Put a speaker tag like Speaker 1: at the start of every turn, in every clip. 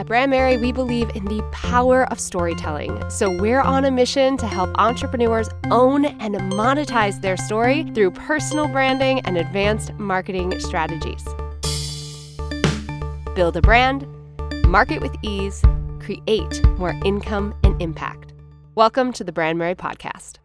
Speaker 1: At Brandmerry, we believe in the power of storytelling. So we're on a mission to help entrepreneurs own and monetize their story through personal branding and advanced marketing strategies. Build a brand, market with ease, create more income and impact. Welcome to the Brandmerry Podcast.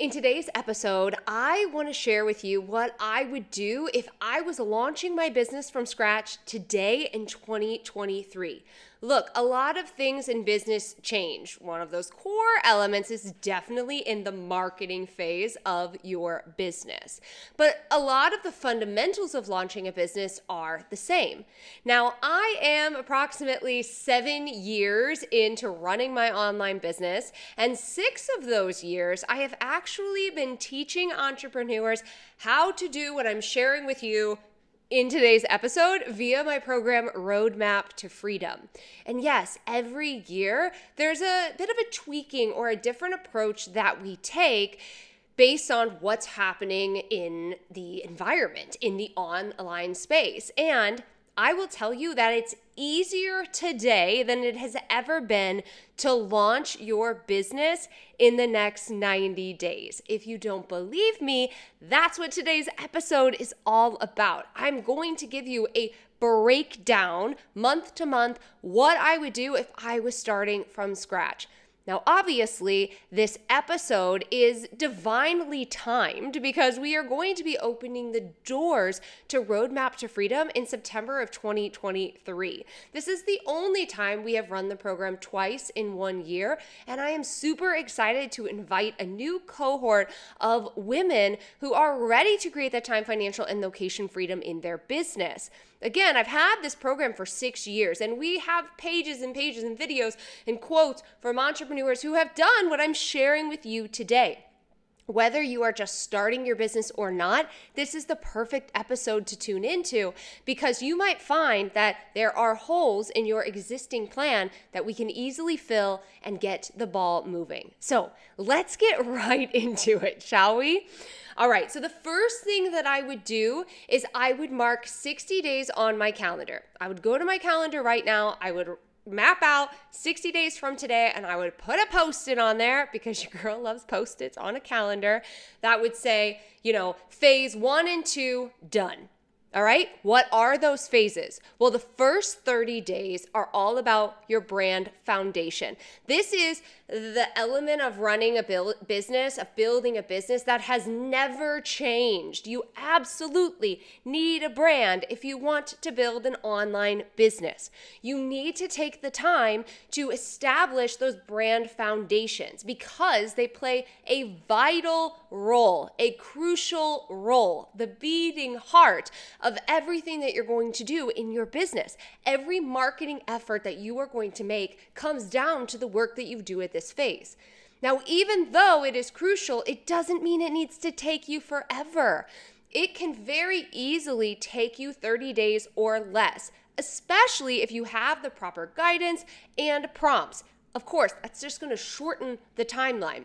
Speaker 1: In today's episode, I want to share with you what I would do if I was launching my business from scratch today in 2023. Look, a lot of things in business change. One of those core elements is definitely in the marketing phase of your business. But a lot of the fundamentals of launching a business are the same. Now, I am approximately seven years into running my online business, and six of those years I have actually been teaching entrepreneurs how to do what I'm sharing with you in today's episode via my program Roadmap to Freedom. And yes, every year there's a bit of a tweaking or a different approach that we take based on what's happening in the environment, in the online space. And I will tell you that it's easier today than it has ever been to launch your business in the next 90 days. If you don't believe me, that's what today's episode is all about. I'm going to give you a breakdown month to month what I would do if I was starting from scratch. Now, obviously, this episode is divinely timed because we are going to be opening the doors to Roadmap to Freedom in September of 2023. This is the only time we have run the program twice in one year, and I am super excited to invite a new cohort of women who are ready to create that time, financial, and location freedom in their business. Again, I've had this program for six years, and we have pages and pages and videos and quotes from entrepreneurs who have done what I'm sharing with you today. Whether you are just starting your business or not, this is the perfect episode to tune into because you might find that there are holes in your existing plan that we can easily fill and get the ball moving. So let's get right into it, shall we? All right, so the first thing that I would do is I would mark 60 days on my calendar. I would go to my calendar right now, I would map out 60 days from today and I would put a post it on there because your girl loves post its on a calendar that would say, you know, phase one and two done. All right, what are those phases? Well, the first 30 days are all about your brand foundation. This is the element of running a business, of building a business that has never changed. You absolutely need a brand if you want to build an online business. You need to take the time to establish those brand foundations because they play a vital role, a crucial role, the beating heart of everything that you're going to do in your business. Every marketing effort that you are going to make comes down to the work that you do at this phase. Now, even though it is crucial, it doesn't mean it needs to take you forever. It can very easily take you 30 days or less, especially if you have the proper guidance and prompts. Of course, that's just going to shorten the timeline.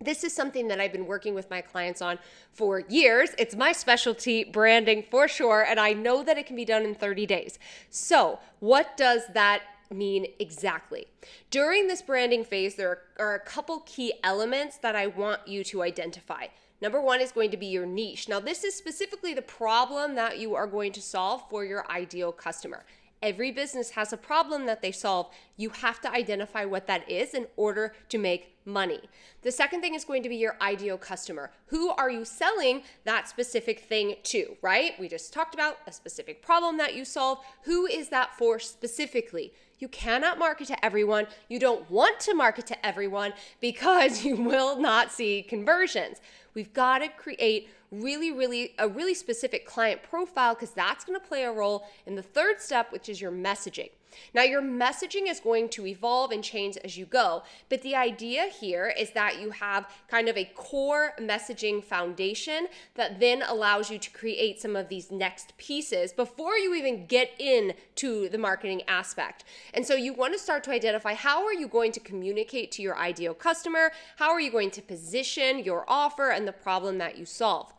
Speaker 1: This is something that I've been working with my clients on for years. It's my specialty, branding for sure, and I know that it can be done in 30 days. So, what does that mean exactly. During this branding phase, there are, a couple key elements that I want you to identify. Number one is going to be your niche. Now, this is specifically the problem that you are going to solve for your ideal customer. Every business has a problem that they solve. You have to identify what that is in order to make money. The second thing is going to be your ideal customer. Who are you selling that specific thing to, right? We just talked about a specific problem that you solve. Who is that for specifically? You cannot market to everyone. You don't want to market to everyone because you will not see conversions. We've got to create really, really a really specific client profile because that's going to play a role in the third step, which is your messaging. Now, your messaging is going to evolve and change as you go, but the idea here is that you have kind of a core messaging foundation that then allows you to create some of these next pieces before you even get into the marketing aspect. And so you want to start to identify how are you going to communicate to your ideal customer? How are you going to position your offer and the problem that you solve?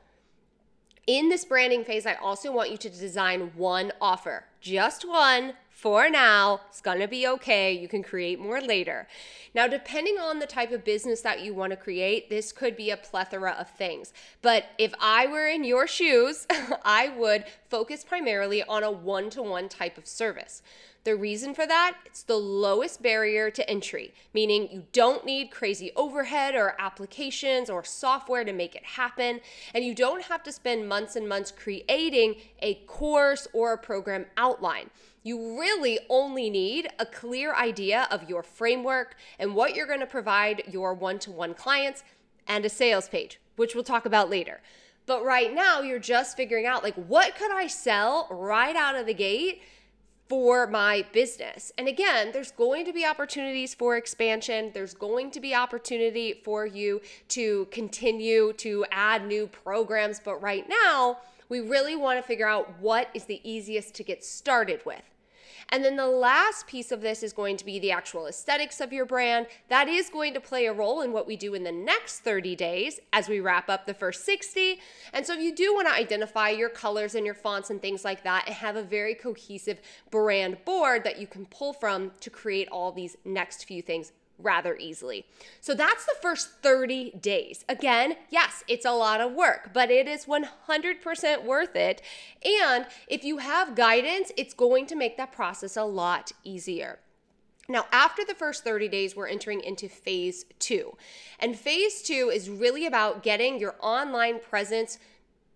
Speaker 1: In this branding phase, I also want you to design one offer, just one for now. It's going to be okay. You can create more later. Now, depending on the type of business that you want to create, this could be a plethora of things. But if I were in your shoes, I would focus primarily on a one to one type of service. The reason for that, it's the lowest barrier to entry, meaning you don't need crazy overhead or applications or software to make it happen, and you don't have to spend months and months creating a course or a program outline. You really only need a clear idea of your framework and what you're going to provide your one to one clients and a sales page, which we'll talk about later. But right now, you're just figuring out like, what could I sell right out of the gate for my business. And again, there's going to be opportunities for expansion. There's going to be opportunity for you to continue to add new programs. But right now, we really want to figure out what is the easiest to get started with. And then the last piece of this is going to be the actual aesthetics of your brand. That is going to play a role in what we do in the next 30 days as we wrap up the first 60. And so if you do want to identify your colors and your fonts and things like that and have a very cohesive brand board that you can pull from to create all these next few things rather easily. So that's the first 30 days. Again, yes, it's a lot of work, but it is 100% worth it. And if you have guidance, it's going to make that process a lot easier. Now, after the first 30 days, we're entering into phase two. And phase two is really about getting your online presence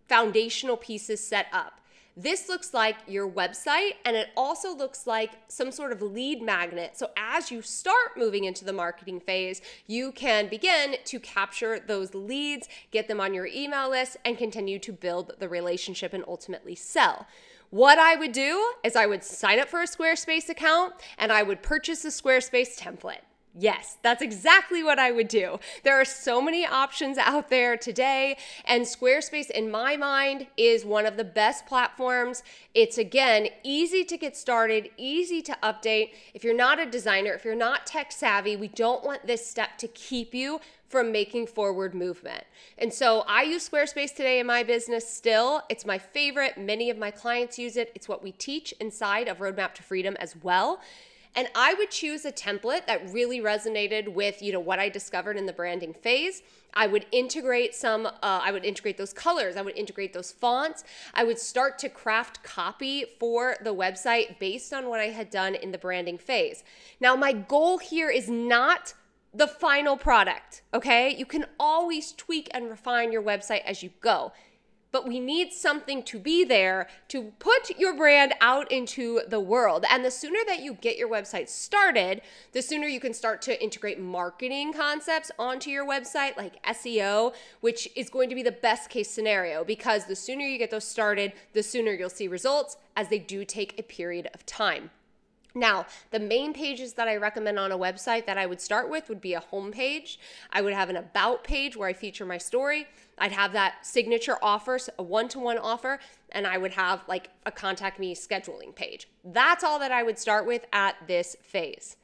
Speaker 1: foundational pieces set up. This looks like your website and it also looks like some sort of lead magnet. So as you start moving into the marketing phase, you can begin to capture those leads, get them on your email list, and continue to build the relationship and ultimately sell. What I would do is I would sign up for a Squarespace account and I would purchase a Squarespace template. Yes, that's exactly what I would do. There are so many options out there today, and Squarespace, in my mind, is one of the best platforms. It's again easy to get started, easy to update. If you're not a designer, if you're not tech savvy, we don't want this step to keep you from making forward movement. And so I use Squarespace today in my business still. It's my favorite. Many of my clients use it. It's what we teach inside of Roadmap to Freedom as well. And I would choose a template that really resonated with, you know, what I discovered in the branding phase. I would integrate some, uh, I would integrate those colors, I would integrate those fonts. I would start to craft copy for the website based on what I had done in the branding phase. Now, my goal here is not the final product, okay? You can always tweak and refine your website as you go but we need something to be there to put your brand out into the world. And the sooner that you get your website started, the sooner you can start to integrate marketing concepts onto your website, like SEO, which is going to be the best case scenario because the sooner you get those started, the sooner you'll see results as they do take a period of time. Now, the main pages that I recommend on a website that I would start with would be a home page. I would have an about page where I feature my story. I'd have that signature offer, a one to one offer, and I would have like a contact me scheduling page. That's all that I would start with at this phase.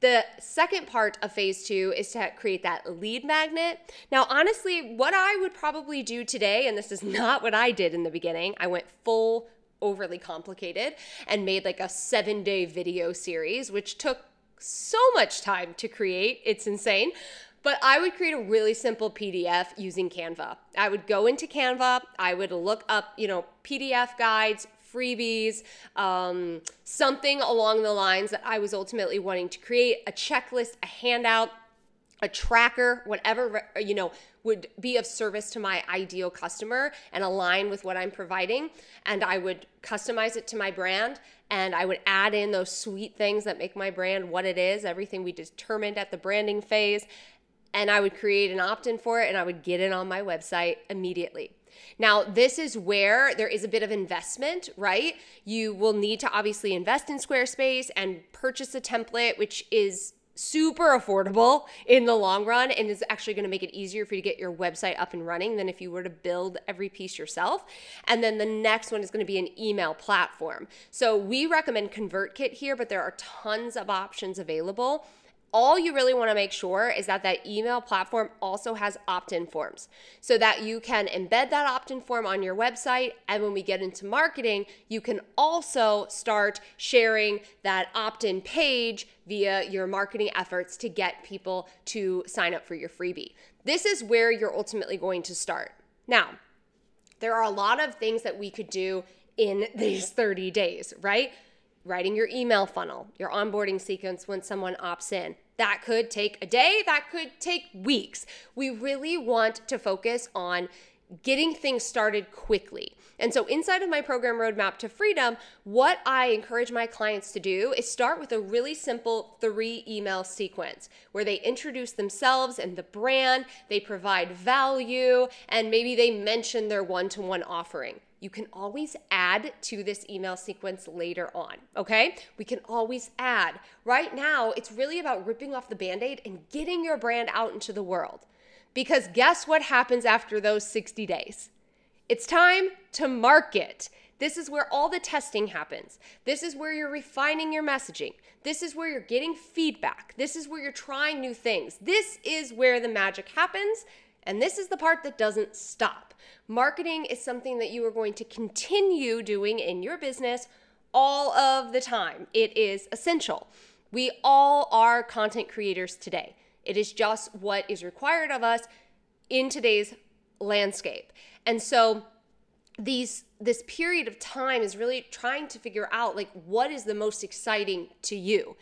Speaker 1: The second part of phase two is to create that lead magnet. Now, honestly, what I would probably do today, and this is not what I did in the beginning, I went full overly complicated and made like a seven day video series, which took so much time to create. It's insane. But I would create a really simple PDF using Canva. I would go into Canva, I would look up, you know, PDF guides, freebies, um, something along the lines that I was ultimately wanting to create a checklist, a handout, a tracker, whatever, uh, you know, would be of service to my ideal customer and align with what I'm providing. And I would customize it to my brand and I would add in those sweet things that make my brand what it is, everything we determined at the branding phase. And I would create an opt in for it and I would get it on my website immediately. Now, this is where there is a bit of investment, right? You will need to obviously invest in Squarespace and purchase a template, which is super affordable in the long run and is actually going to make it easier for you to get your website up and running than if you were to build every piece yourself. And then the next one is going to be an email platform. So we recommend ConvertKit here, but there are tons of options available. All you really want to make sure is that that email platform also has opt-in forms. So that you can embed that opt-in form on your website and when we get into marketing you can also start sharing that opt-in page via your marketing efforts to get people to sign up for your freebie. This is where you're ultimately going to start. Now there are a lot of things that we could do in these 30 days right writing your email funnel, your onboarding sequence when someone opts in. That could take a day, that could take weeks. We really want to focus on getting things started quickly. And so, inside of my program Roadmap to Freedom, what I encourage my clients to do is start with a really simple three email sequence where they introduce themselves and the brand, they provide value, and maybe they mention their one to one offering you can always add to this email sequence later on, okay? We can always add. Right now, it's really about ripping off the band aid and getting your brand out into the world. Because guess what happens after those 60 days? It's time to market. This is where all the testing happens. This is where you're refining your messaging. This is where you're getting feedback. This is where you're trying new things. This is where the magic happens. And this is the part that doesn't stop. Marketing is something that you are going to continue doing in your business all of the time. It is essential. We all are content creators today. It is just what is required of us in today's landscape. And so these this period of time is really trying to figure out like what is the most exciting to you.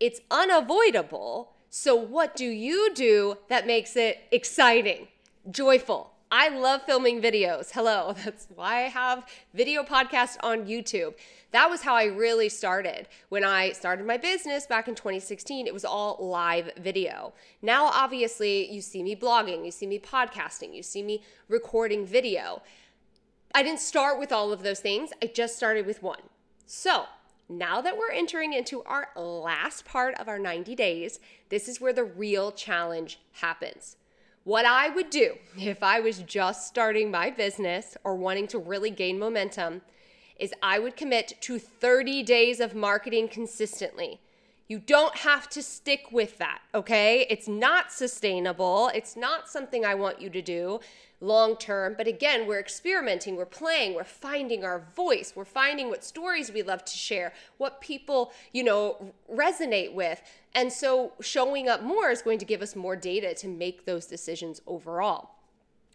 Speaker 1: It's unavoidable so, what do you do that makes it exciting, joyful? I love filming videos. Hello, that's why I have video podcasts on YouTube. That was how I really started. When I started my business back in 2016, it was all live video. Now, obviously, you see me blogging, you see me podcasting, you see me recording video. I didn't start with all of those things, I just started with one. So, now that we're entering into our last part of our 90 days, this is where the real challenge happens. What I would do if I was just starting my business or wanting to really gain momentum is I would commit to 30 days of marketing consistently. You don't have to stick with that, okay? It's not sustainable. It's not something I want you to do long term. But again, we're experimenting, we're playing, we're finding our voice, we're finding what stories we love to share, what people, you know, resonate with. And so showing up more is going to give us more data to make those decisions overall.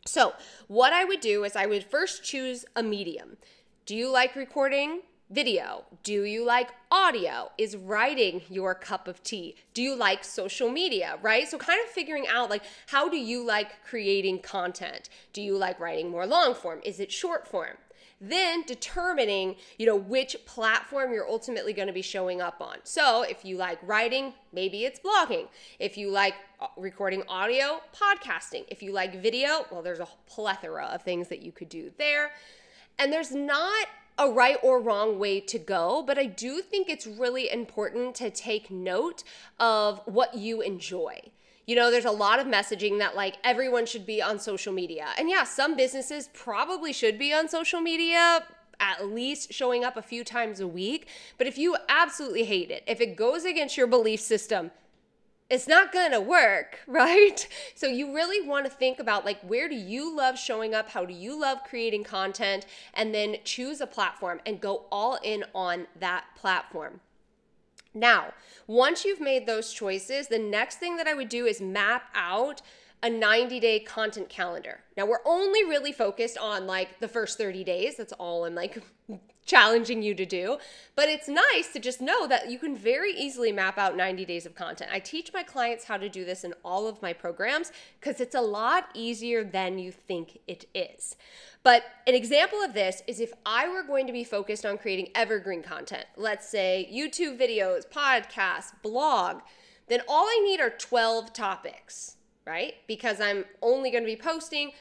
Speaker 1: So, what I would do is I would first choose a medium. Do you like recording? Video? Do you like audio? Is writing your cup of tea? Do you like social media, right? So kind of figuring out like how do you like creating content? Do you like writing more long form? Is it short form? Then determining, you know, which platform you're ultimately going to be showing up on. So, if you like writing, maybe it's blogging. If you like uh, recording audio, podcasting. If you like video, well, there's a plethora of things that you could do there. And there's not a right or wrong way to go, but I do think it's really important to take note of what you enjoy. You know, there's a lot of messaging that like everyone should be on social media. And yeah, some businesses probably should be on social media, at least showing up a few times a week. But if you absolutely hate it, if it goes against your belief system, it's not going to work, right? So you really want to think about like where do you love showing up? How do you love creating content? And then choose a platform and go all in on that platform. Now, once you've made those choices, the next thing that I would do is map out a 90 day content calendar. Now, we're only really focused on like the first 30 days. That's all I'm like challenging you to do. But it's nice to just know that you can very easily map out 90 days of content. I teach my clients how to do this in all of my programs because it's a lot easier than you think it is. But an example of this is if I were going to be focused on creating evergreen content, let's say YouTube videos, podcasts, blog, then all I need are 12 topics right? Because I'm only going to be posting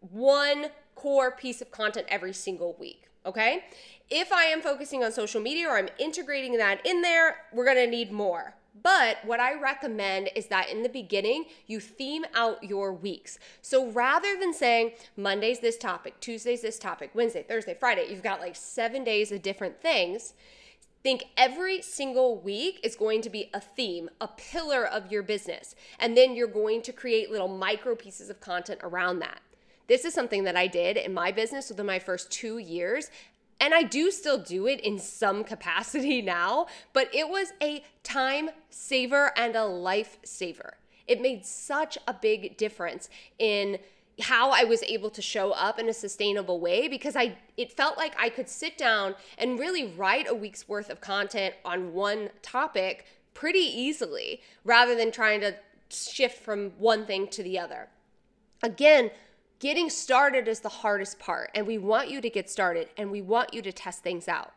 Speaker 1: one core piece of content every single week, okay? If I am focusing on social media or I'm integrating that in there, we're to need more. But what I recommend is that in the beginning, you theme out your weeks. So rather than saying Monday's this topic, Tuesday's this topic, Wednesday, Thursday, Friday, you've got like seven days of different things Think every single week is going to be a theme, a pillar of your business. And then you're going to create little micro pieces of content around that. This is something that I did in my business within my first two years. And I do still do it in some capacity now, but it was a time saver and a life saver. It made such a big difference in how I was able to show up in a sustainable way because I it felt like I could sit down and really write a week's worth of content on one topic pretty easily rather than trying to shift from one thing to the other. Again, getting started is the hardest part and we want you to get started and we want you to test things out.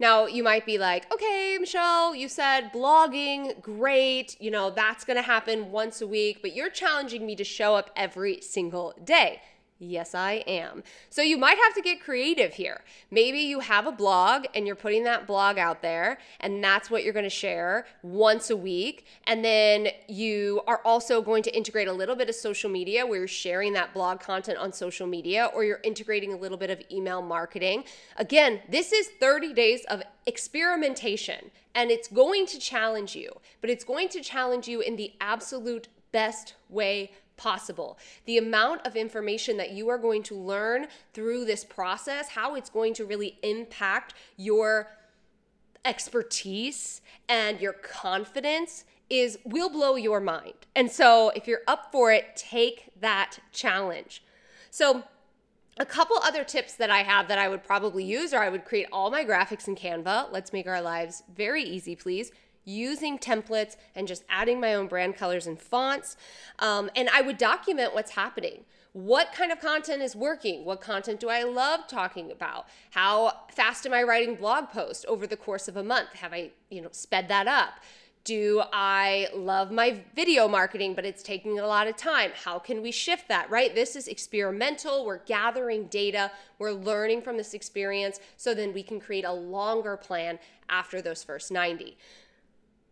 Speaker 1: Now, you might be like, okay, Michelle, you said blogging, great. You know, that's going to happen once a week, but you're challenging me to show up every single day. Yes, I am. So you might have to get creative here. Maybe you have a blog and you're putting that blog out there, and that's what you're going to share once a week. And then you are also going to integrate a little bit of social media where you're sharing that blog content on social media, or you're integrating a little bit of email marketing. Again, this is 30 days of experimentation, and it's going to challenge you, but it's going to challenge you in the absolute best way possible. The amount of information that you are going to learn through this process, how it's going to really impact your expertise and your confidence is will blow your mind. And so if you're up for it, take that challenge. So a couple other tips that I have that I would probably use, or I would create all my graphics in Canva. Let's make our lives very easy, please using templates and just adding my own brand colors and fonts. Um, and I would document what's happening. What kind of content is working? What content do I love talking about? How fast am I writing blog posts over the course of a month? Have I, you know, sped that up? Do I love my video marketing, but it's taking a lot of time? How can we shift that, right? This is experimental. We're gathering data, we're learning from this experience, so then we can create a longer plan after those first 90.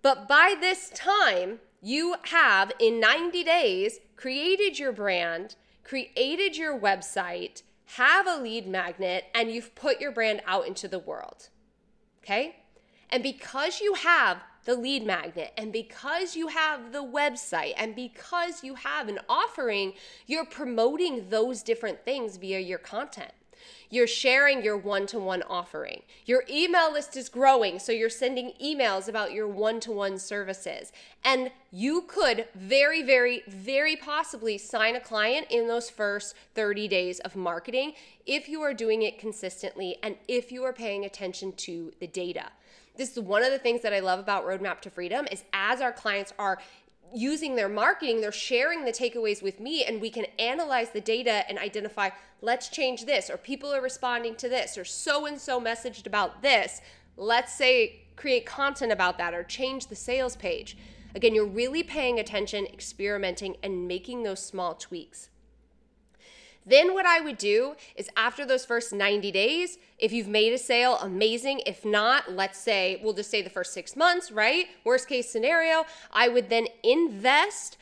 Speaker 1: But by this time, you have in 90 days created your brand, created your website, have a lead magnet, and you've put your brand out into the world. Okay? And because you have the lead magnet, and because you have the website, and because you have an offering, you're promoting those different things via your content. You're sharing your one to one offering. Your email list is growing, so you're sending emails about your one to one services. And you could very, very, very possibly sign a client in those first 30 days of marketing if you are doing it consistently and if you are paying attention to the data this is one of the things that I love about Roadmap to Freedom is as our clients are using their marketing, they're sharing the takeaways with me, and we can analyze the data and identify, let's change this, or people are responding to this, or so and so messaged about this. Let's say create content about that or change the sales page. Again, you're really paying attention, experimenting, and making those small tweaks. Then, what I would do is after those first 90 days, if you've made a sale, amazing. If not, let's say, we'll just say the first six months, right? Worst case scenario, I would then invest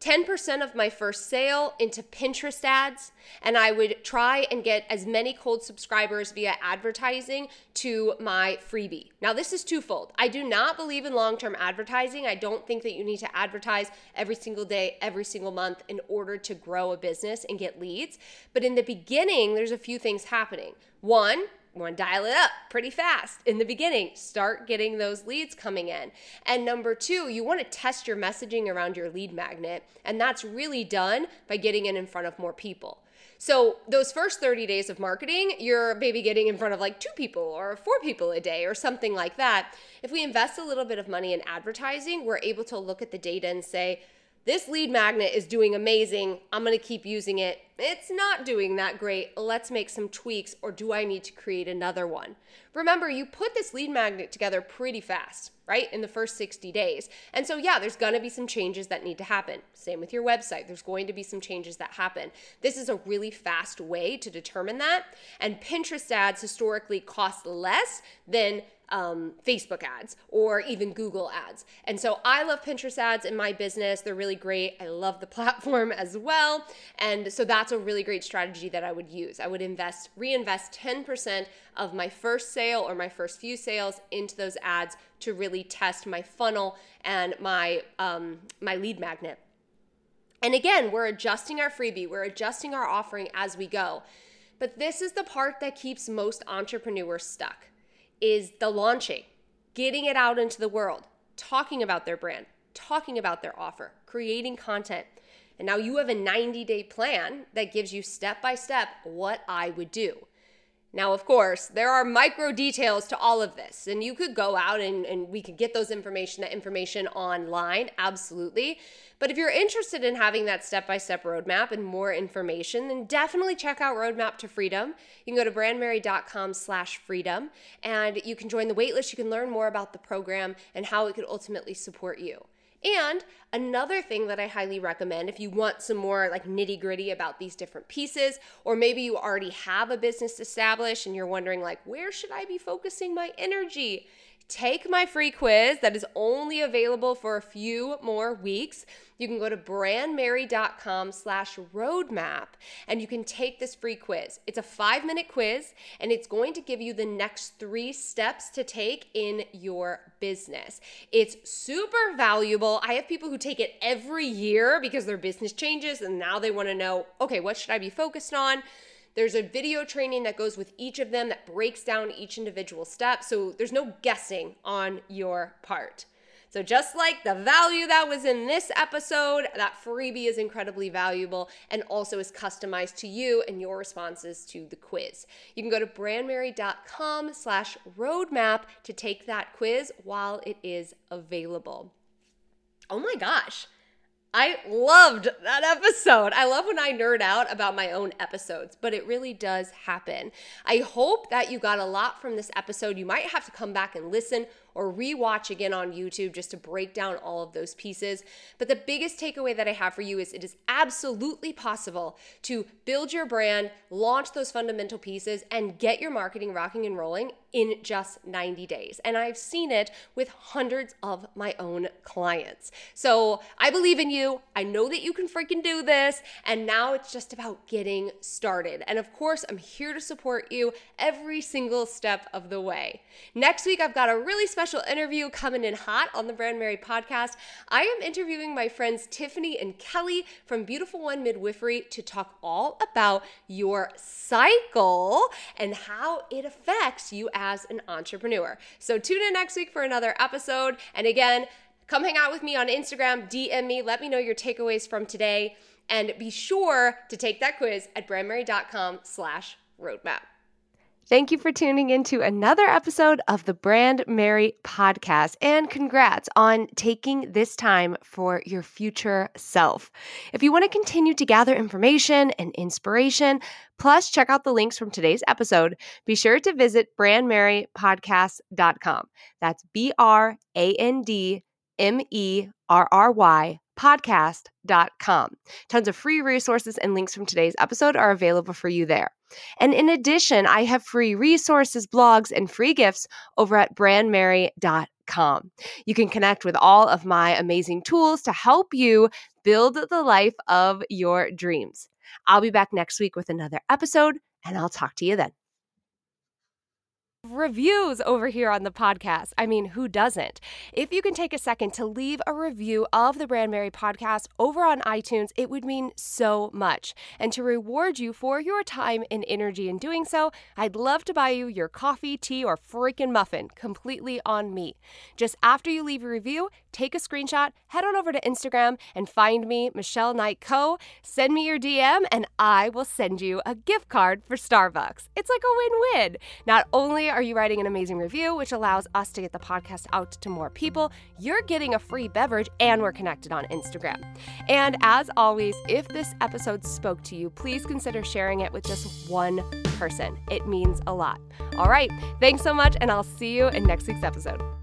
Speaker 1: 10% of my first sale into Pinterest ads, and I would try and get as many cold subscribers via advertising to my freebie. Now, this is twofold. I do not believe in long term advertising. I don't think that you need to advertise every single day, every single month in order to grow a business and get leads. But in the beginning, there's a few things happening. One, want to dial it up pretty fast in the beginning. Start getting those leads coming in. And number two, you want to test your messaging around your lead magnet. And that's really done by getting it in front of more people. So, those first 30 days of marketing, you're maybe getting in front of like two people or four people a day or something like that. If we invest a little bit of money in advertising, we're able to look at the data and say, this lead magnet is doing amazing. I'm going to keep using it. It's not doing that great. Let's make some tweaks, or do I need to create another one? Remember, you put this lead magnet together pretty fast, right? In the first 60 days. And so, yeah, there's going to be some changes that need to happen. Same with your website. There's going to be some changes that happen. This is a really fast way to determine that. And Pinterest ads historically cost less than um, Facebook ads or even Google ads. And so I love Pinterest ads in my business. They're really great. I love the platform as well. And so that's a really great strategy that I would use. I would invest, reinvest 10% of my first sale or my first few sales into those ads to really test my funnel and my um, my lead magnet. And again, we're adjusting our freebie, we're adjusting our offering as we go. But this is the part that keeps most entrepreneurs stuck is the launching, getting it out into the world, talking about their brand, talking about their offer, creating content. And now you have a 90 day plan that gives you step by step what I would do. Now, of course, there are micro details to all of this, and you could go out and, and we could get those information, that information online, absolutely. But if you're interested in having that step by step roadmap and more information, then definitely check out Roadmap to Freedom. You can go to brandmerry.com slash freedom and you can join the waitlist. You can learn more about the program and how it could ultimately support you. And another thing that I highly recommend if you want some more like nitty gritty about these different pieces, or maybe you already have a business established and you're wondering, like, where should I be focusing my energy? Take my free quiz that is only available for a few more weeks. You can go to brandmerry.com slash roadmap and you can take this free quiz. It's a five minute quiz and it's going to give you the next three steps to take in your business. It's super valuable. I have people who take it every year because their business changes and now they want to know, okay, what should I be focused on? There's a video training that goes with each of them that breaks down each individual step. So there's no guessing on your part. So, just like the value that was in this episode, that freebie is incredibly valuable and also is customized to you and your responses to the quiz. You can go to brandmerry.com slash roadmap to take that quiz while it is available. Oh my gosh. I loved that episode. I love when I nerd out about my own episodes, but it really does happen. I hope that you got a lot from this episode. You might have to come back and listen or rewatch again on YouTube just to break down all of those pieces. But the biggest takeaway that I have for you is it is absolutely possible to build your brand, launch those fundamental pieces, and get your marketing rocking and rolling in just 90 days. And I've seen it with hundreds of my own clients. So I believe in you. I know that you can freaking do this. And now it's just about getting started. And of course, I'm here to support you every single step of the way. Next week, I've got a really special special interview coming in hot on the Brandmerry podcast. I am interviewing my friends Tiffany and Kelly from Beautiful One Midwifery to talk all about your cycle and how it affects you as an entrepreneur. So tune in next week for another episode. And again, come hang out with me on Instagram, DM me, let me know your takeaways from today, and be sure to take that quiz at brandmerry.com slash roadmap. Thank you for tuning in to another episode of the Brandmerry podcast. And congrats on taking this time for your future self. If you want to continue to gather information and inspiration, plus check out the links from today's episode, be sure to visit brandmerrypodcast.com. That's B R A N D M E R R Y podcast.com. Tons of free resources and links from today's episode are available for you there. And in addition, I have free resources, blogs, and free gifts over at brandmerry.com. You can connect with all of my amazing tools to help you build the life of your dreams. I'll be back next week with another episode, and I'll talk to you then reviews over here on the podcast. I mean, who doesn't? If you can take a second to leave a review of the Brandmerry podcast over on iTunes, it would mean so much. And to reward you for your time and energy in doing so, I'd love to buy you your coffee, tea, or freaking muffin completely on me. Just after you leave a review, take a screenshot, head on over to Instagram and find me, Michelle Knight Co. Send me your DM, and I will send you a gift card for Starbucks. It's like a win win. Not only are you writing an amazing review, which allows us to get the podcast out to more people, you're getting a free beverage and we're connected on Instagram. And as always, if this episode spoke to you, please consider sharing it with just one person. It means a lot. All right, thanks so much, and I'll see you in next week's episode.